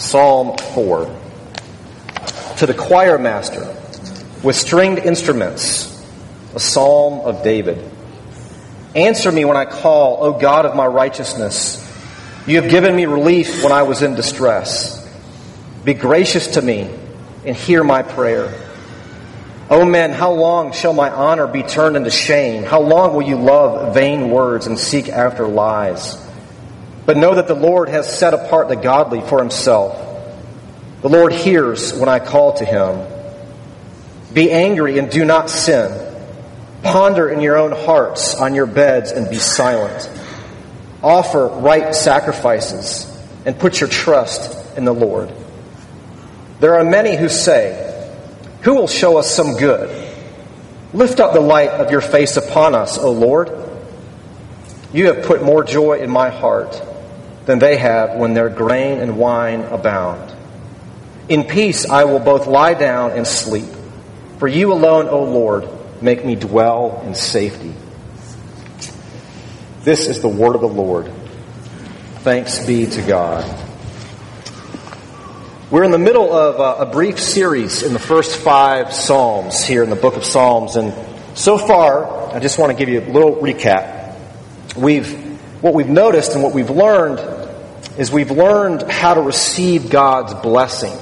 Psalm 4. To the choir master, with stringed instruments, a psalm of David. Answer me when I call, O God of my righteousness. You have given me relief when I was in distress. Be gracious to me and hear my prayer. O men, how long shall my honor be turned into shame? How long will you love vain words and seek after lies? But know that the Lord has set apart the godly for himself. The Lord hears when I call to him. Be angry and do not sin. Ponder in your own hearts on your beds and be silent. Offer right sacrifices and put your trust in the Lord. There are many who say, Who will show us some good? Lift up the light of your face upon us, O Lord. You have put more joy in my heart than they have when their grain and wine abound. In peace I will both lie down and sleep. For you alone, O Lord, make me dwell in safety. This is the word of the Lord. Thanks be to God. We're in the middle of a, brief series in the first five Psalms here in the book of Psalms. And so far, I just want to give you a little recap. We've, what we've noticed and what we've learned is we've learned how to receive God's blessing.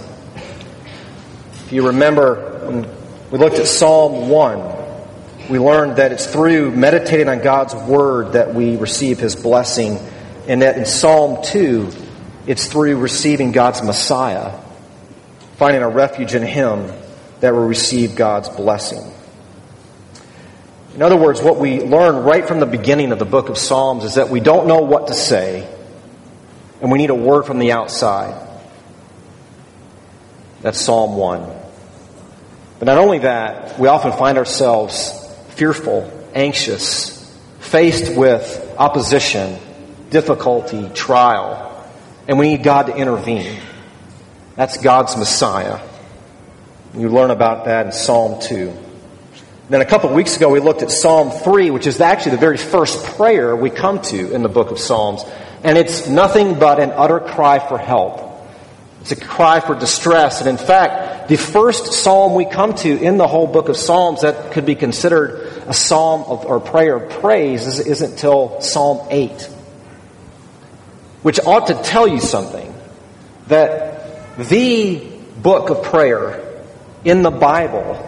If you remember, when we looked at Psalm 1, we learned that it's through meditating on God's Word that we receive His blessing, and that in Psalm 2, it's through receiving God's Messiah, finding a refuge in Him, that we receive God's blessing. In other words, what we learn right from the beginning of the book of Psalms is that we don't know what to say, and we need a word from the outside. That's Psalm 1. But not only that, we often find ourselves fearful, anxious, faced with opposition, difficulty, trial, and we need God to intervene. That's God's Messiah. You learn about that in Psalm 2. Then a couple of weeks ago, we looked at Psalm 3, which is actually the very first prayer we come to in the book of Psalms. And it's nothing but an utter cry for help. It's a cry for distress. And in fact, the first psalm we come to in the whole book of Psalms that could be considered a psalm of, or prayer of praise isn't until Psalm 8. Which ought to tell you something. That the book of prayer in the Bible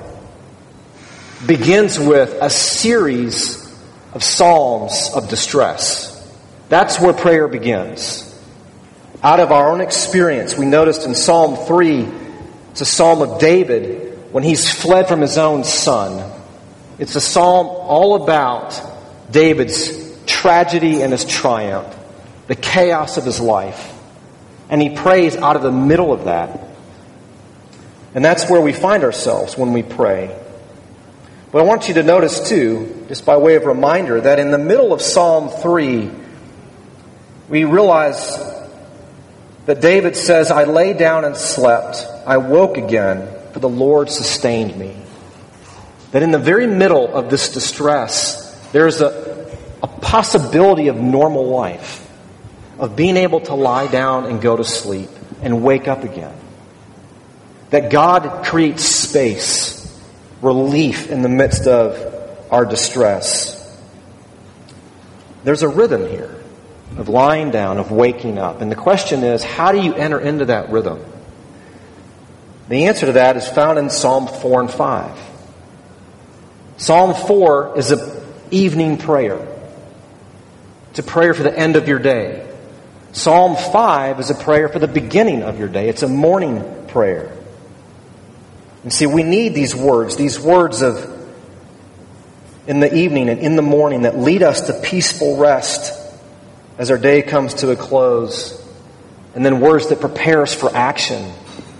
begins with a series of psalms of distress. That's where prayer begins. Out of our own experience, we noticed in Psalm 3, it's a psalm of David when he's fled from his own son. It's a psalm all about David's tragedy and his triumph, the chaos of his life. And he prays out of the middle of that. And that's where we find ourselves when we pray. But I want you to notice, too, just by way of reminder, that in the middle of Psalm 3, we realize that David says, I lay down and slept. I woke again, for the Lord sustained me. That in the very middle of this distress, there's a, a possibility of normal life, of being able to lie down and go to sleep and wake up again. That God creates space, relief in the midst of our distress. There's a rhythm here of lying down, of waking up. And the question is, how do you enter into that rhythm? The answer to that is found in Psalm 4 and 5. Psalm 4 is an evening prayer. It's a prayer for the end of your day. Psalm 5 is a prayer for the beginning of your day. It's a morning prayer. And see, we need these words, these words of in the evening and in the morning that lead us to peaceful rest as our day comes to a close, and then words that prepare us for action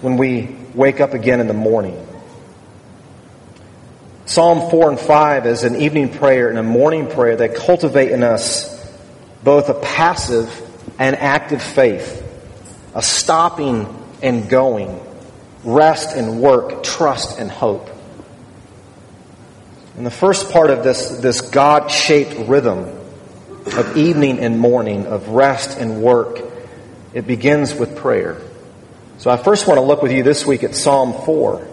when we wake up again in the morning. Psalm 4 and 5 is an evening prayer and a morning prayer that cultivate in us both a passive and active faith, a stopping and going, rest and work, trust and hope. In the first part of this, this God shaped rhythm, of evening and morning, of rest and work, it begins with prayer. So I first want to look with you this week at Psalm 4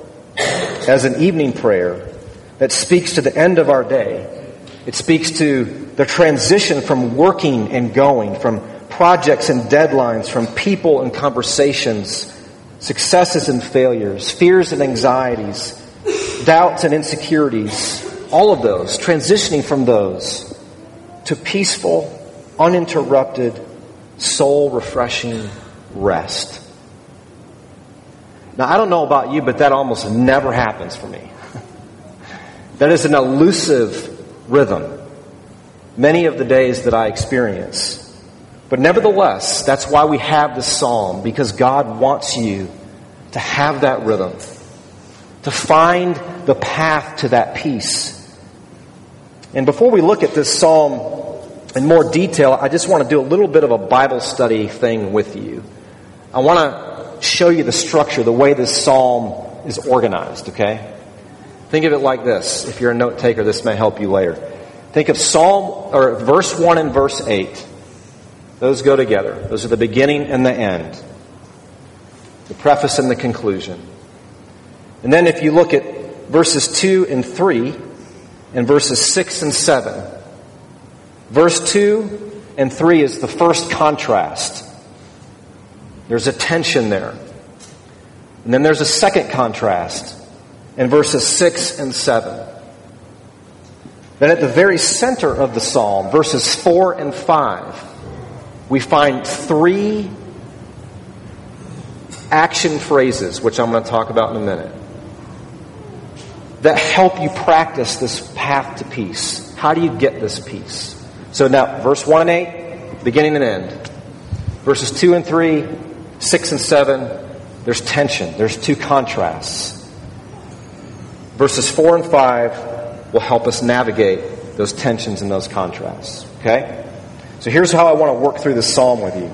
as an evening prayer that speaks to the end of our day. It speaks to the transition from working and going, from projects and deadlines, from people and conversations, successes and failures, fears and anxieties, doubts and insecurities, all of those, transitioning from those to peaceful, uninterrupted, soul refreshing rest. Now, I don't know about you, but that almost never happens for me. that is an elusive rhythm many of the days that I experience. But nevertheless, that's why we have this psalm, because God wants you to have that rhythm, to find the path to that peace. And before we look at this psalm in more detail, I just want to do a little bit of a Bible study thing with you. I want to show you the structure, the way this psalm is organized, okay? Think of it like this. If you're a note taker, this may help you later. Think of Psalm or verse 1 and verse 8. Those go together. Those are the beginning and the end. The preface and the conclusion. And then if you look at verses 2 and 3 and verses 6 and 7. Verse 2 and 3 is the first contrast. There's a tension there. And then there's a second contrast in verses 6 and 7. Then at the very center of the psalm, verses 4 and 5, we find three action phrases, which I'm going to talk about in a minute, that help you practice this path to peace. How do you get this peace? So now, verse 1 and 8, beginning and end. Verses 2 and 3, 6 and 7, there's tension, there's two contrasts. Verses 4 and 5, will help us navigate those tensions and those contrasts. Okay? So here's how I want to work through this psalm with you.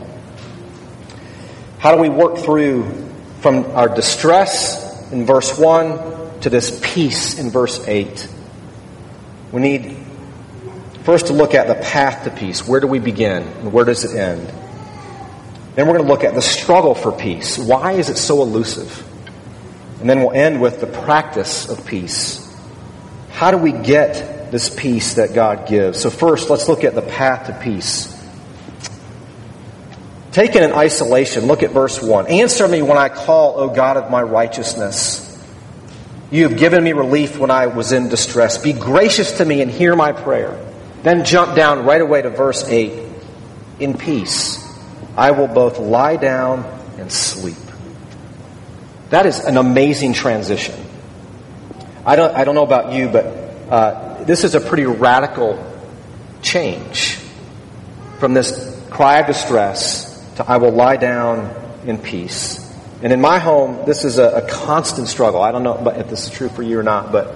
How do we work through from our distress in verse 1 to this peace in verse 8? We need first to look at the path to peace. Where do we begin and where does it end? Then we're going to look at the struggle for peace. Why is it so elusive? And then we'll end with the practice of peace. How do we get this peace that God gives? So, first, let's look at the path to peace. Taken in isolation, look at verse 1. Answer me when I call, O God of my righteousness. You have given me relief when I was in distress. Be gracious to me and hear my prayer. Then jump down right away to verse 8. In peace, I will both lie down and sleep. That is an amazing transition. I don't, I don't know about you, but uh, this is a pretty radical change from this cry of distress to I will lie down in peace. And in my home, this is a, a constant struggle. I don't know if this is true for you or not, but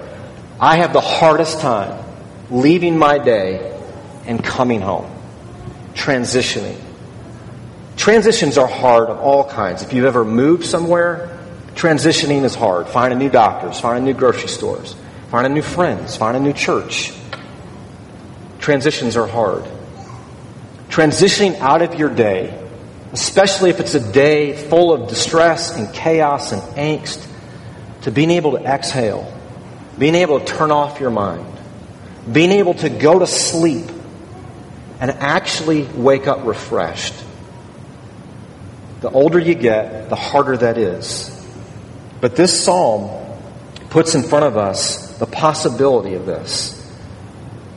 I have the hardest time leaving my day and coming home, transitioning. Transitions are hard of all kinds. If you've ever moved somewhere, Transitioning is hard. Finding new doctors, finding new grocery stores, finding new friends, finding a new church. Transitions are hard. Transitioning out of your day, especially if it's a day full of distress and chaos and angst, to being able to exhale, being able to turn off your mind, being able to go to sleep and actually wake up refreshed. The older you get, the harder that is. But this psalm puts in front of us the possibility of this.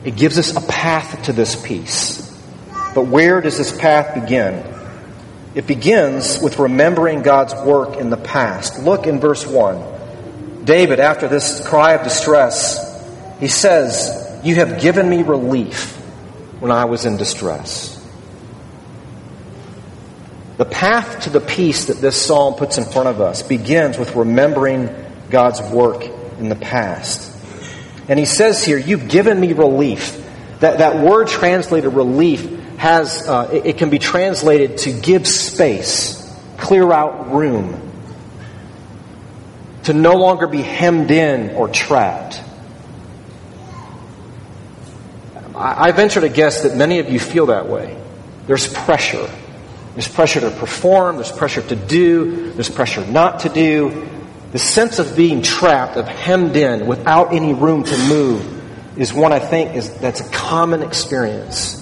It gives us a path to this peace. But where does this path begin? It begins with remembering God's work in the past. Look in verse 1. David, after this cry of distress, he says, You have given me relief when I was in distress. The path to the peace that this psalm puts in front of us begins with remembering God's work in the past. And he says here, You've given me relief. That, that word translated relief has, uh, it, it can be translated to give space, clear out room, to no longer be hemmed in or trapped. I, venture to guess that many of you feel that way. There's pressure There's pressure to perform, there's pressure to do, there's pressure not to do. The sense of being trapped, of hemmed in, without any room to move, is one I think is that's a common experience.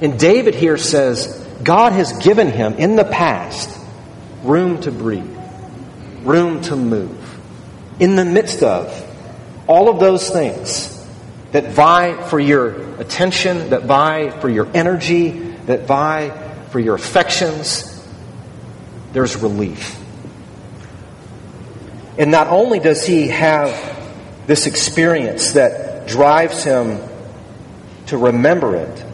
And David here says, God has given him in the past room to breathe, room to move. In the midst of all of those things that vie for your attention, that vie for your energy, that vie for your affections, there's relief. And not only does he have this experience that drives him to remember it,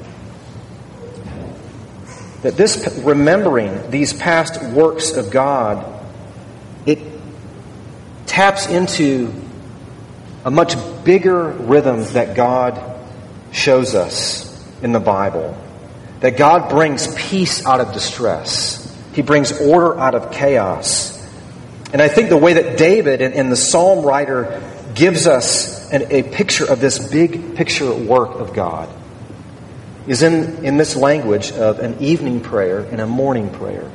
that this remembering these past works of God, it taps into a much bigger rhythm that God shows us in the Bible. That God brings peace out of distress. He brings order out of chaos. And I think the way that David and, the psalm writer gives us an, a picture of this big picture work of God is in, in this language of an evening prayer and a morning prayer,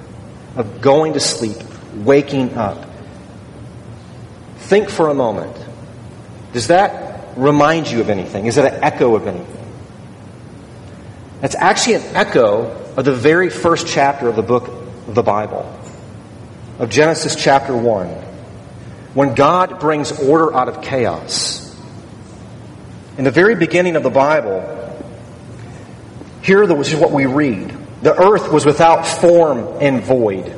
of going to sleep, waking up. Think for a moment. Does that remind you of anything? Is it an echo of anything? That's actually an echo of the very first chapter of the book of the Bible, of Genesis chapter 1, when God brings order out of chaos. In the very beginning of the Bible, here is what we read. The earth was without form and void.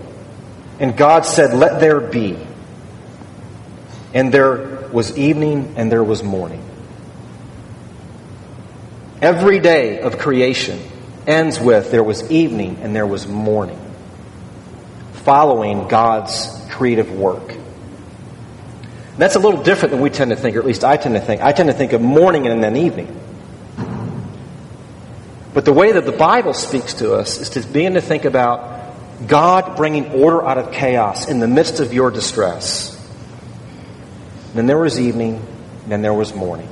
And God said, Let there be. And there was evening and there was morning. Every day of creation ends with there was evening and there was morning, following God's creative work. That's a little different than we tend to think, or at least I tend to think. I tend to think of morning and then evening. But the way that the Bible speaks to us is to begin to think about God bringing order out of chaos in the midst of your distress. Then there was evening, then there was morning.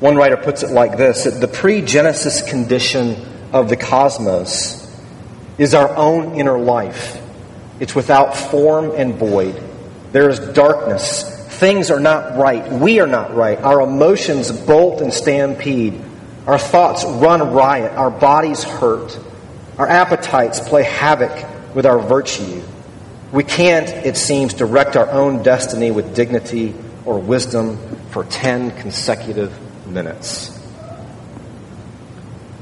One writer puts it like this that the pre Genesis condition of the cosmos is our own inner life. It's without form and void. There is darkness. Things are not right. We are not right. Our emotions bolt and stampede. Our thoughts run riot. Our bodies hurt. Our appetites play havoc with our virtue. We can't, it seems, direct our own destiny with dignity or wisdom for 10 consecutive minutes.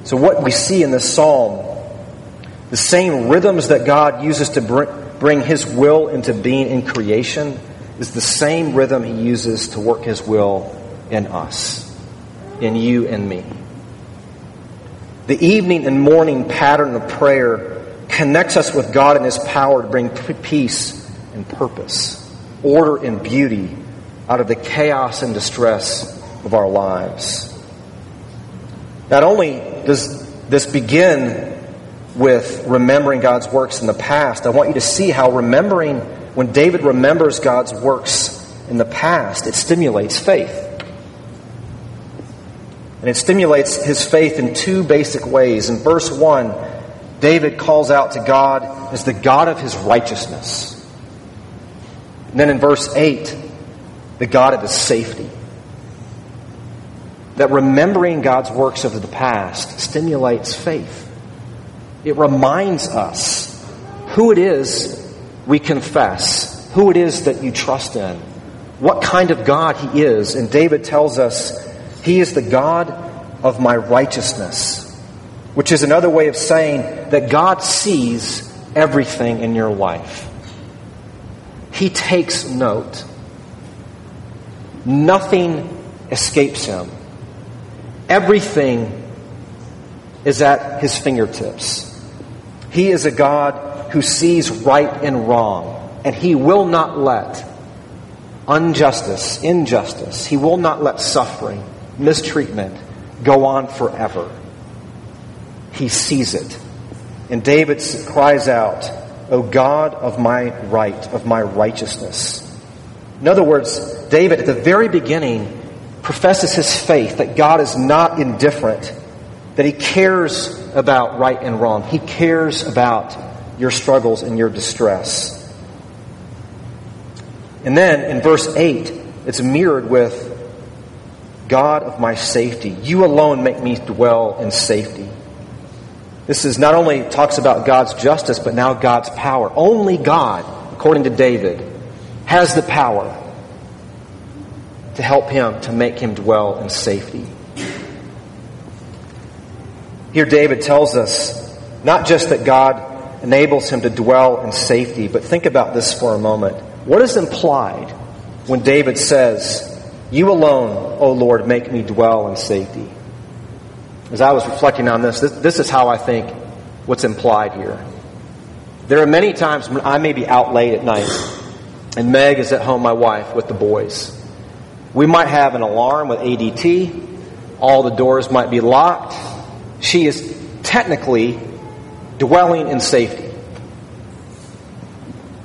So, what we see in this psalm, the same rhythms that God uses to bring His will into being in creation, is the same rhythm He uses to work His will in us, in you and me. The evening and morning pattern of prayer connects us with God and His power to bring peace and purpose, order and beauty out of the chaos and distress of our lives. Not only does this begin with remembering God's works in the past, I want you to see how remembering, when David remembers God's works in the past, it stimulates faith. And it stimulates his faith in two basic ways. In verse 1, David calls out to God as the God of his righteousness. And then in verse 8, the God of his safety. That remembering God's works of the past stimulates faith. It reminds us who it is we confess, who it is that you trust in, what kind of God he is. And David tells us he is the God of my righteousness, which is another way of saying that God sees everything in your life. He takes note. Nothing escapes him. Everything is at his fingertips. He is a God who sees right and wrong, and he will not let injustice, injustice, he will not let suffering, mistreatment go on forever. He sees it. And David cries out, O God of my right, of my righteousness. In other words, David at the very beginning professes his faith that God is not indifferent, that He cares about right and wrong. He cares about your struggles and your distress. And then in verse 8, it's mirrored with God of my safety. You alone make me dwell in safety. This is not only talks about God's justice, but now God's power. Only God, according to David, has the power to help him to make him dwell in safety. Here, David tells us not just that God enables him to dwell in safety, but think about this for a moment. What is implied when David says, You alone, O Lord, make me dwell in safety? As I was reflecting on this, this, this is how I think what's implied here. There are many times when I may be out late at night, and Meg is at home, my wife, with the boys. We might have an alarm with ADT, all the doors might be locked, she is technically dwelling in safety.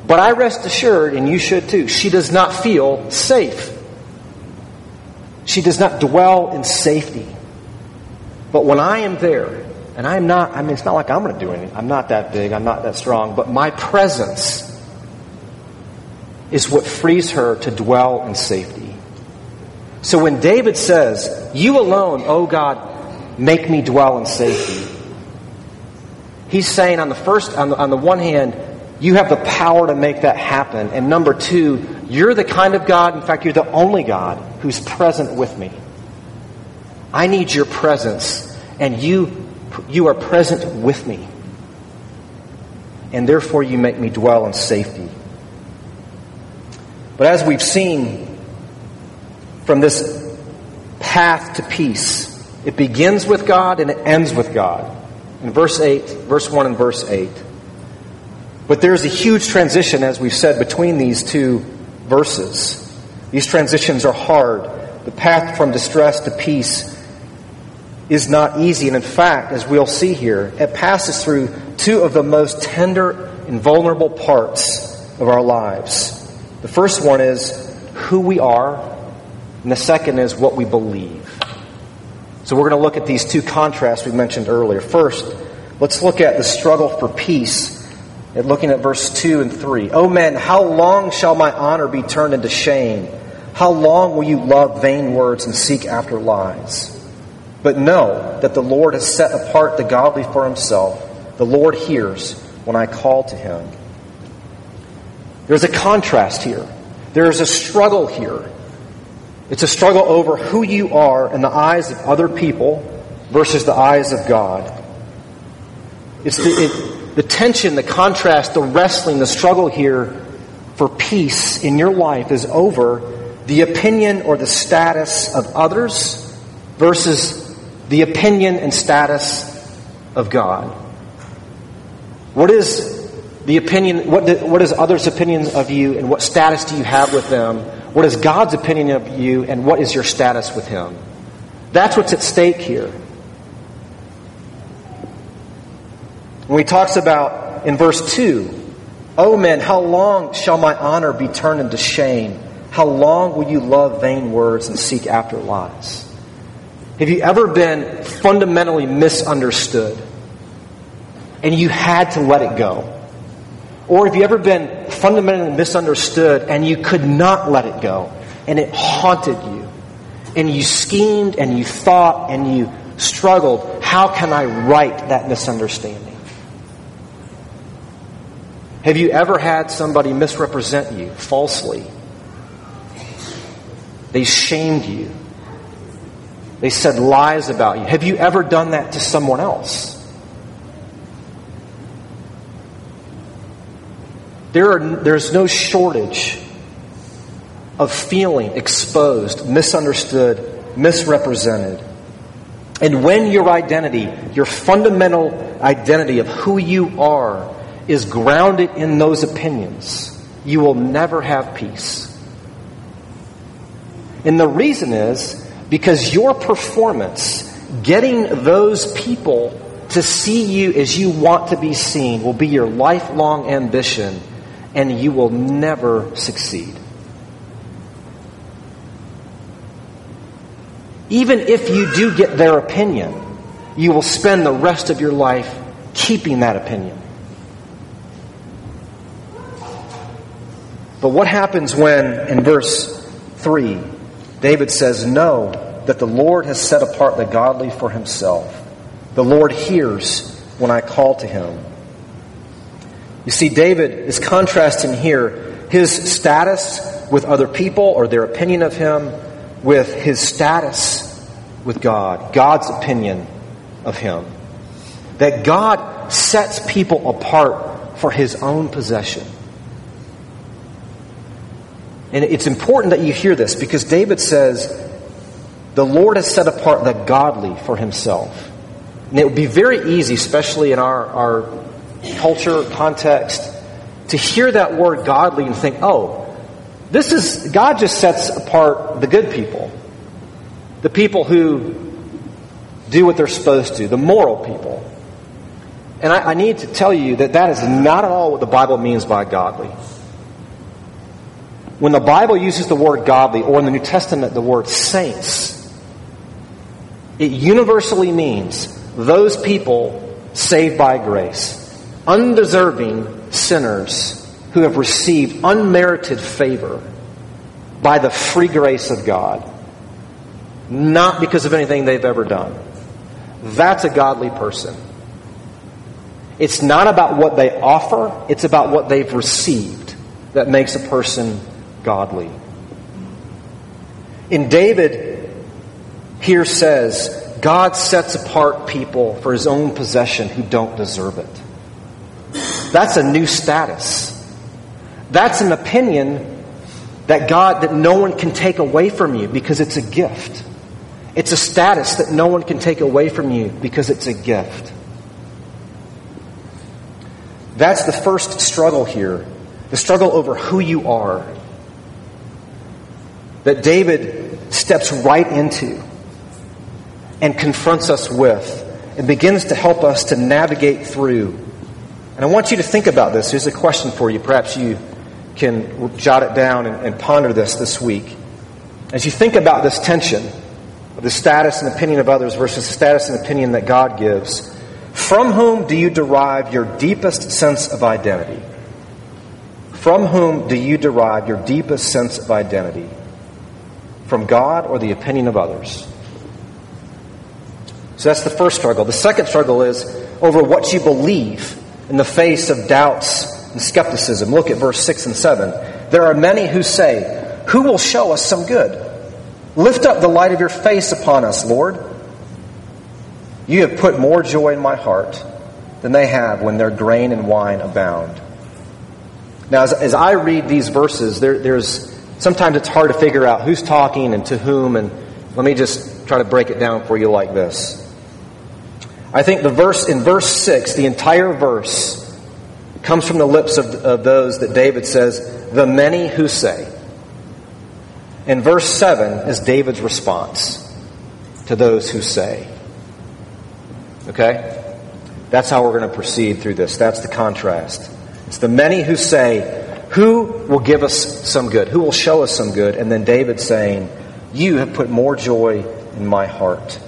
But I rest assured, and you should too, she does not feel safe. She does not dwell in safety. But when I am there, and I'm not, I mean, it's not like I'm going to do anything. I'm not that big, I'm not that strong, but my presence is what frees her to dwell in safety. So when David says, You alone, O God, make me dwell in safety. He's saying on the first, on the, on the one hand, you have the power to make that happen. And number two, you're the kind of God, in fact, you're the only God who's present with me. I need your presence, and you, you are present with me. And therefore, you make me dwell in safety. But as we've seen from this path to peace, it begins with God and it ends with God. In verse 8, verse 1 and verse 8. But there's a huge transition, as we've said, between these two verses. These transitions are hard. The path from distress to peace is not easy. And in fact, as we'll see here, it passes through two of the most tender and vulnerable parts of our lives. The first one is who we are, and the second is what we believe. So we're going to look at these two contrasts we mentioned earlier. First, let's look at the struggle for peace. And looking at verse 2 and 3. Oh men, how long shall my honor be turned into shame? How long will you love vain words and seek after lies? But know that the Lord has set apart the godly for himself. The Lord hears when I call to him. There's a contrast here. There is a struggle here it's a struggle over who you are in the eyes of other people versus the eyes of God. It's the, it, the tension, the contrast, the wrestling, the struggle here for peace in your life is over the opinion or the status of others versus the opinion and status of God. What is the opinion, what, do, what is others' opinion of you, and what status do you have with them what is God's opinion of you and what is your status with Him? That's what's at stake here. When he talks about in verse 2, O men, how long shall my honor be turned into shame? How long will you love vain words and seek after lies? Have you ever been fundamentally misunderstood and you had to let it go? Or have you ever been fundamentally misunderstood and you could not let it go and it haunted you? And you schemed and you thought and you struggled. How can I right that misunderstanding? Have you ever had somebody misrepresent you falsely? They shamed you. They said lies about you. Have you ever done that to someone else? There are, there's no shortage of feeling exposed, misunderstood, misrepresented. And when your identity, your fundamental identity of who you are, is grounded in those opinions, you will never have peace. And the reason is because your performance, getting those people to see you as you want to be seen, will be your lifelong ambition and you will never succeed. Even if you do get their opinion, you will spend the rest of your life keeping that opinion. But what happens when, in verse 3, David says, Know that the Lord has set apart the godly for himself. The Lord hears when I call to him. You see, David is contrasting here his status with other people or their opinion of him with his status with God, God's opinion of him. That God sets people apart for his own possession. And it's important that you hear this because David says, The Lord has set apart the godly for himself. And it would be very easy, especially in our, our culture, context, to hear that word godly and think, oh, this is, God just sets apart the good people, the people who do what they're supposed to, the moral people. And I, I need to tell you that that is not at all what the Bible means by godly. When the Bible uses the word godly, or in the New Testament the word saints, it universally means those people saved by grace, undeserving sinners who have received unmerited favor by the free grace of God, not because of anything they've ever done. That's a godly person. It's not about what they offer, it's about what they've received that makes a person godly. In David, here says, God sets apart people for his own possession who don't deserve it. That's a new status. That's an opinion that God, that no one can take away from you because it's a gift. It's a status that no one can take away from you because it's a gift. That's the first struggle here the struggle over who you are. That David steps right into and confronts us with and begins to help us to navigate through. And I want you to think about this. Here's a question for you. Perhaps you can jot it down and, and ponder this this week. As you think about this tension of the status and opinion of others versus the status and opinion that God gives, from whom do you derive your deepest sense of identity? From whom do you derive your deepest sense of identity? From God or the opinion of others? So that's the first struggle. The second struggle is over what you believe in the face of doubts and skepticism. Look at verse 6 and 7. There are many who say, Who will show us some good? Lift up the light of your face upon us, Lord. You have put more joy in my heart than they have when their grain and wine abound. Now, as, as I read these verses, there, there's sometimes it's hard to figure out who's talking and to whom, and let me just try to break it down for you like this. I think the verse in verse 6, the entire verse, comes from the lips of, of those that David says, the many who say. And verse 7 is David's response to those who say. Okay? That's how we're going to proceed through this. That's the contrast. It's the many who say, Who will give us some good? Who will show us some good? And then David saying, You have put more joy in my heart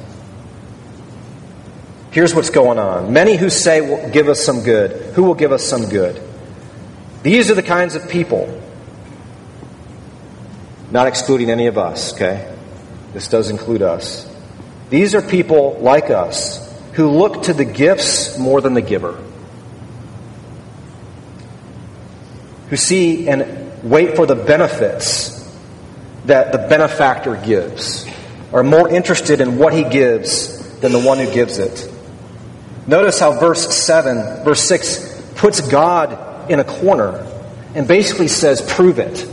Here's what's going on. Many who say, will Give us some good. Who will give us some good? These are the kinds of people, not excluding any of us, okay? This does include us. These are people like us who look to the gifts more than the giver, who see and wait for the benefits that the benefactor gives, are more interested in what he gives than the one who gives it. Notice how verse 7, verse 6 puts God in a corner and basically says, Prove it.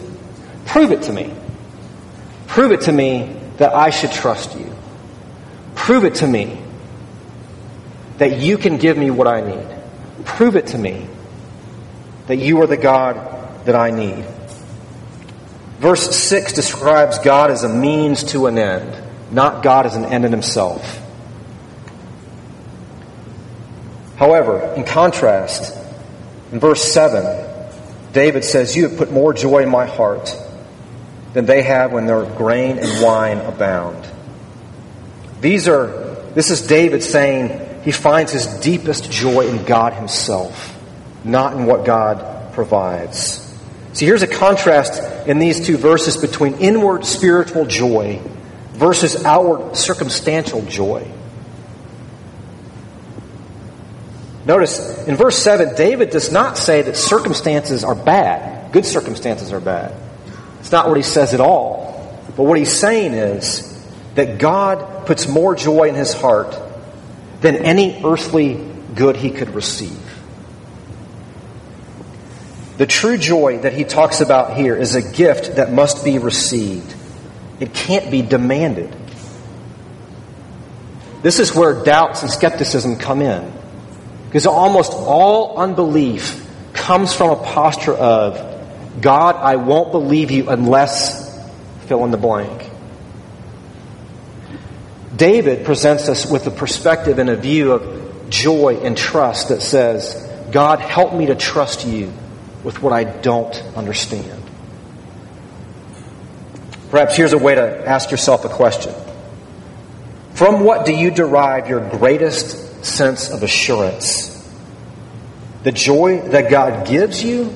Prove it to me. Prove it to me that I should trust you. Prove it to me that you can give me what I need. Prove it to me that you are the God that I need. Verse 6 describes God as a means to an end, not God as an end in himself. However, in contrast, in verse 7, David says, You have put more joy in my heart than they have when their grain and wine abound. These are This is David saying he finds his deepest joy in God himself, not in what God provides. See, here's a contrast in these two verses between inward spiritual joy versus outward circumstantial joy. Notice in verse 7, David does not say that circumstances are bad, good circumstances are bad. It's not what he says at all. But what he's saying is that God puts more joy in his heart than any earthly good he could receive. The true joy that he talks about here is a gift that must be received. It can't be demanded. This is where doubts and skepticism come in. Because almost all unbelief comes from a posture of, God, I won't believe you unless fill in the blank. David presents us with a perspective and a view of joy and trust that says, God, help me to trust you with what I don't understand. Perhaps here's a way to ask yourself a question. From what do you derive your greatest sense of assurance? The joy that God gives you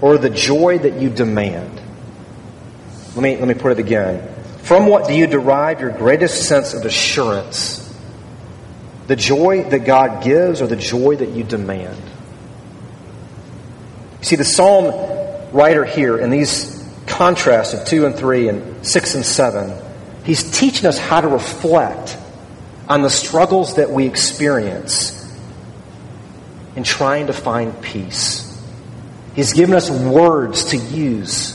or the joy that you demand? Let me, let me put it again. From what do you derive your greatest sense of assurance? The joy that God gives or the joy that you demand? You see, the psalm writer here in these contrasts of 2 and 3 and 6 and 7, he's teaching us how to reflect on the struggles that we experience in trying to find peace. He's given us words to use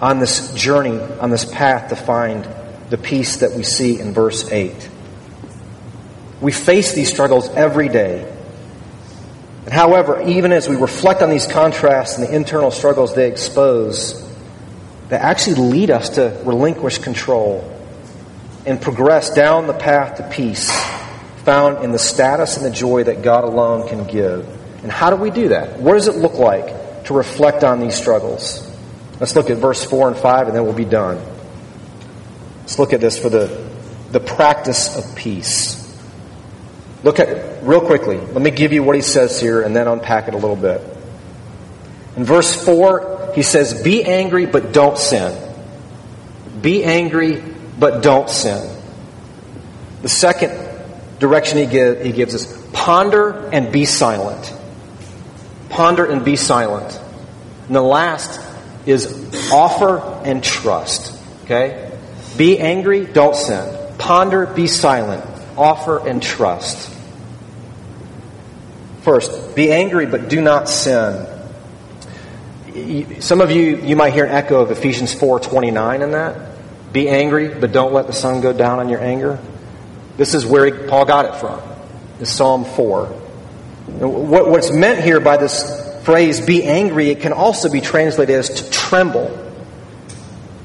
on this journey, on this path to find the peace that we see in verse 8. We face these struggles every day. And however, even as we reflect on these contrasts and the internal struggles they expose, they actually lead us to relinquish control and progress down the path to peace found in the status and the joy that God alone can give. And how do we do that? What does it look like to reflect on these struggles? Let's look at verse 4 and 5 and then we'll be done. Let's look at this for the, the practice of peace. Look at real quickly. Let me give you what he says here and then unpack it a little bit. In verse 4, he says, Be angry, but don't sin. Be angry, but don't sin. The second direction he, give, he gives is ponder and be silent. Ponder and be silent. And the last is offer and trust. Okay? Be angry, don't sin. Ponder, be silent. Offer and trust. First, be angry, but do not sin. Some of you, you might hear an echo of Ephesians 4.29 in that. Be angry, but don't let the sun go down on your anger. This is where Paul got it from. This Psalm 4. what's meant here by this phrase be angry, it can also be translated as to tremble,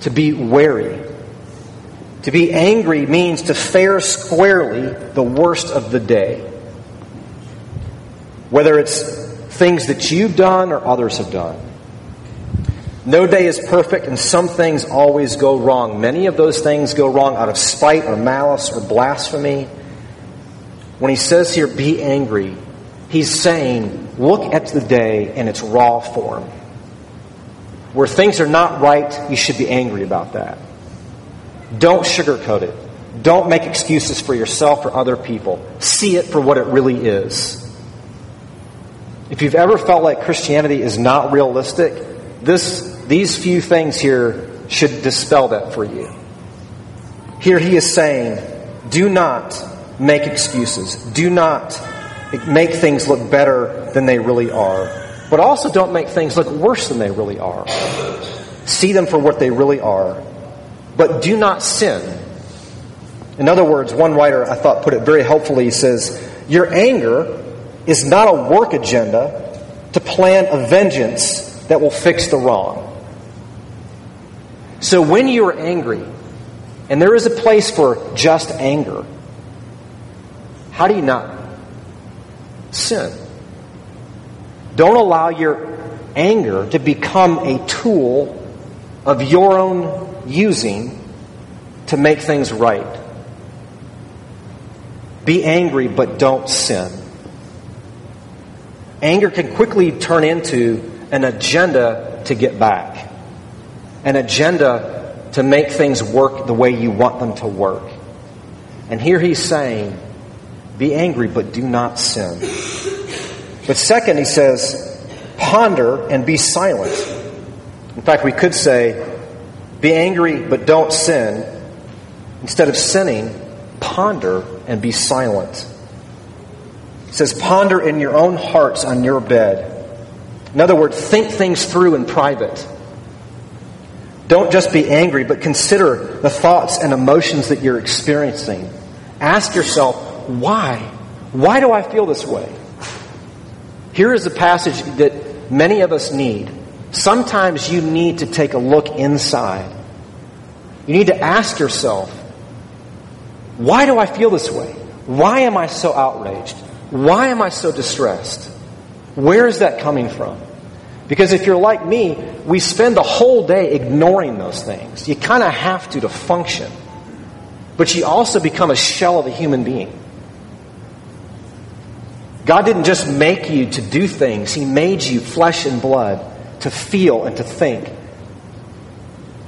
to be wary. To be angry means to fare squarely the worst of the day. Whether it's things that you've done or others have done. No day is perfect, and some things always go wrong. Many of those things go wrong out of spite or malice or blasphemy. When he says here, be angry, he's saying, Look at the day in its raw form. Where things are not right, you should be angry about that. Don't sugarcoat it. Don't make excuses for yourself or other people. See it for what it really is. If you've ever felt like Christianity is not realistic, this, these few things here should dispel that for you. Here he is saying, do not make excuses. Do not make things look better than they really are. But also don't make things look worse than they really are. See them for what they really are. But do not sin. In other words, one writer I thought put it very helpfully. He says, Your anger is not a work agenda to plan a vengeance that will fix the wrong. So when you are angry, and there is a place for just anger, how do you not sin. Don't allow your anger to become a tool of your own using to make things right. Be angry, but don't sin. Anger can quickly turn into an agenda to get back, an agenda to make things work the way you want them to work. And here he's saying, be angry, but do not sin. But second, he says, ponder and be silent. In fact, we could say, be angry, but don't sin. Instead of sinning, ponder and be silent. Says, ponder in your own hearts on your bed. In other words, think things through in private. Don't just be angry, but consider the thoughts and emotions that you're experiencing. Ask yourself, why? Why do I feel this way? Here is a passage that many of us need. Sometimes you need to take a look inside. You need to ask yourself, why do I feel this way? Why am I so outraged? Why am I so distressed? Where is that coming from? Because if you're like me, we spend the whole day ignoring those things. You kind of have to to function. But you also become a shell of a human being. God didn't just make you to do things, He made you flesh and blood to feel and to think.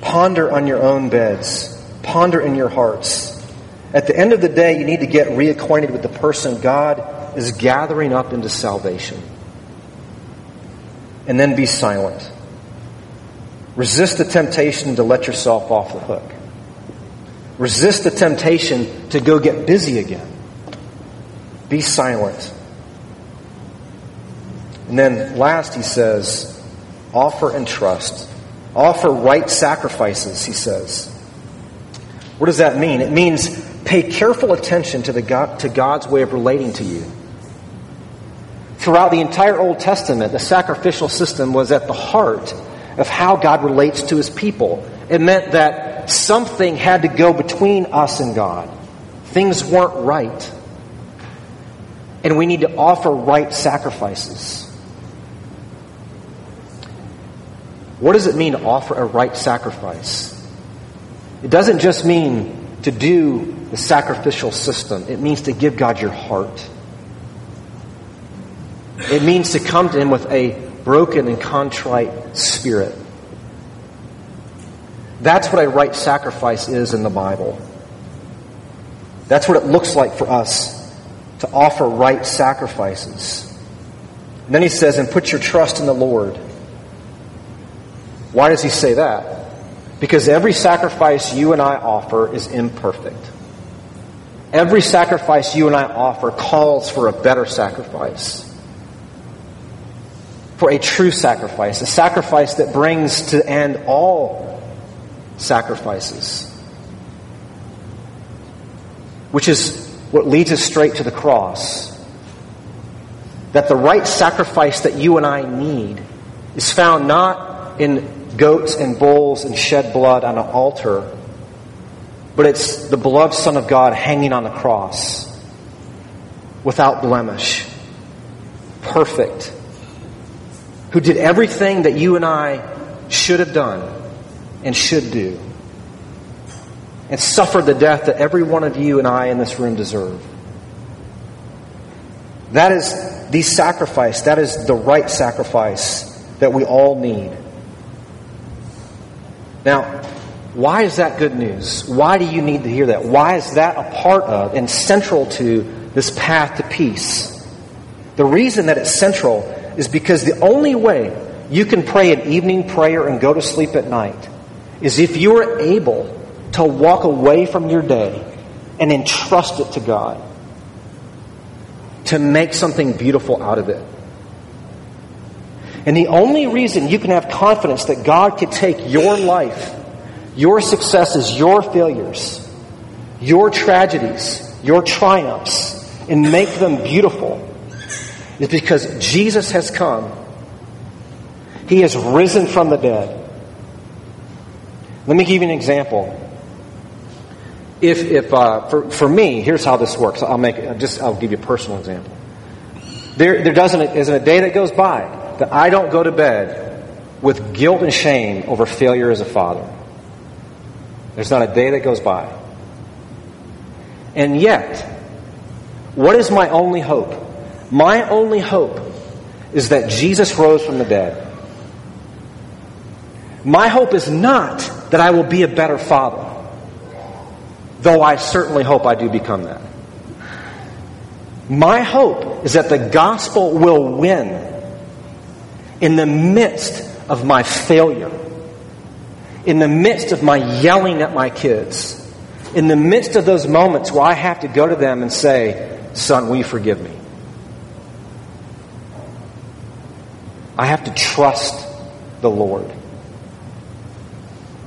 Ponder on your own beds, ponder in your hearts. At the end of the day, you need to get reacquainted with the person God is gathering up into salvation. And then be silent. Resist the temptation to let yourself off the hook. Resist the temptation to go get busy again. Be silent. And then last, he says, offer and trust. Offer right sacrifices, he says. What does that mean? It means pay careful attention to, the God, to God's way of relating to you. Throughout the entire Old Testament, the sacrificial system was at the heart of how God relates to his people. It meant that something had to go between us and God. Things weren't right. And we need to offer right sacrifices. What does it mean to offer a right sacrifice? It doesn't just mean to do the sacrificial system, it means to give God your heart. It means to come to Him with a broken and contrite spirit. That's what a right sacrifice is in the Bible. That's what it looks like for us to offer right sacrifices. And then he says, and put your trust in the Lord. Why does he say that? Because every sacrifice you and I offer is imperfect. Every sacrifice you and I offer calls for a better sacrifice. For a true sacrifice, a sacrifice that brings to end all sacrifices. Which is what leads us straight to the cross. That the right sacrifice that you and I need is found not in goats and bulls and shed blood on an altar, but it's the beloved Son of God hanging on the cross without blemish, perfect, who did everything that you and I should have done and should do, and suffered the death that every one of you and I in this room deserve. That is the sacrifice, that is the right sacrifice that we all need. Now, why is that good news? Why do you need to hear that? Why is that a part of and central to this path to peace? The reason that it's central is because the only way you can pray an evening prayer and go to sleep at night is if you are able to walk away from your day and entrust it to God to make something beautiful out of it. And the only reason you can have confidence that God could take your life, your successes, your failures, your tragedies, your triumphs, and make them beautiful is because Jesus has come. He has risen from the dead. Let me give you an example. If, if uh, for, for me, here's how this works. I'll make just I'll give you a personal example. There, there doesn't isn't a day that goes by that I don't go to bed with guilt and shame over failure as a father. There's not a day that goes by. And yet, What is my only hope? My only hope is that Jesus rose from the dead. My hope is not that I will be a better father, though I certainly hope I do become that. My hope is that the gospel will win in the midst of my failure, in the midst of my yelling at my kids, in the midst of those moments where I have to go to them and say, Son, will you forgive me? I have to trust the Lord.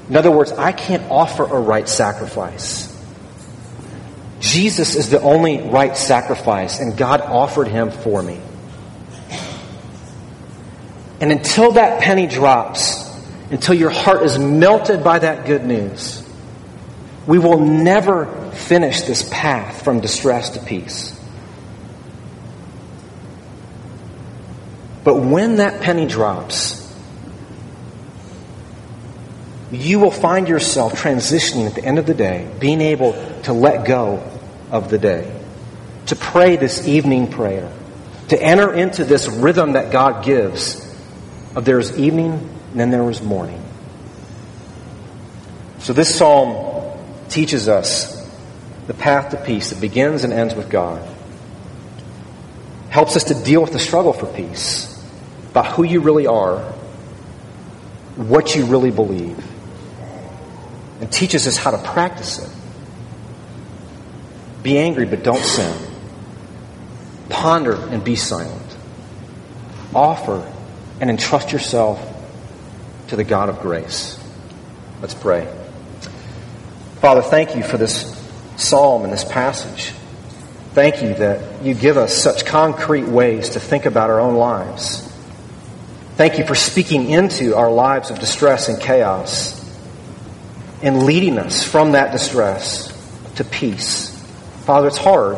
In other words, I can't offer a right sacrifice. Jesus is the only right sacrifice, and God offered him for me. And until that penny drops, until your heart is melted by that good news, we will never finish this path from distress to peace. But when that penny drops, you will find yourself transitioning at the end of the day, being able to let go of the day, to pray this evening prayer, to enter into this rhythm that God gives of there's evening and then there is morning. So this psalm teaches us the path to peace that begins and ends with God. Helps us to deal with the struggle for peace, about who you really are, what you really believe and teaches us how to practice it. Be angry, but don't sin. Ponder and be silent. Offer and entrust yourself to the God of grace. Let's pray. Father, thank you for this psalm and this passage. Thank you that you give us such concrete ways to think about our own lives. Thank you for speaking into our lives of distress and chaos and leading us from that distress to peace. Father, it's hard,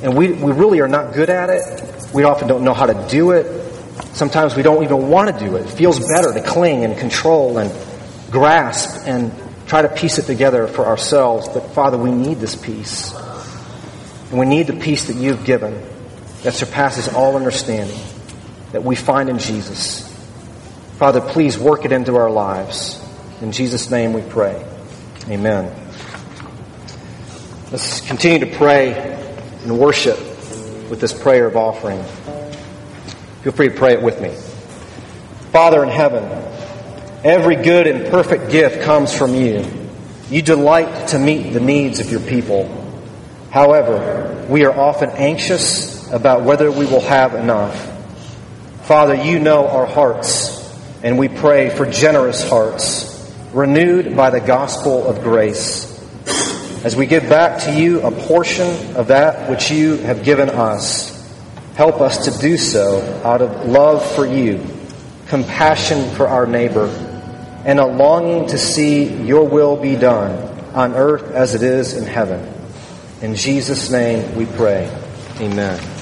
and we, we really are not good at it. We often don't know how to do it. Sometimes we don't even want to do it. It feels better to cling and control and grasp and try to piece it together for ourselves. But Father, we need this peace. And we need the peace that you've given that surpasses all understanding that we find in Jesus. Father, please work it into our lives. In Jesus' name we pray. Amen. Let's continue to pray and worship with this prayer of offering. Feel free to pray it with me. Father in heaven, every good and perfect gift comes from you. You delight to meet the needs of your people. However, we are often anxious about whether we will have enough. Father, you know our hearts, and we pray for generous hearts renewed by the gospel of grace. As we give back to you a portion of that which you have given us, help us to do so out of love for you, compassion for our neighbor, and a longing to see your will be done on earth as it is in heaven. In Jesus' name we pray. Amen.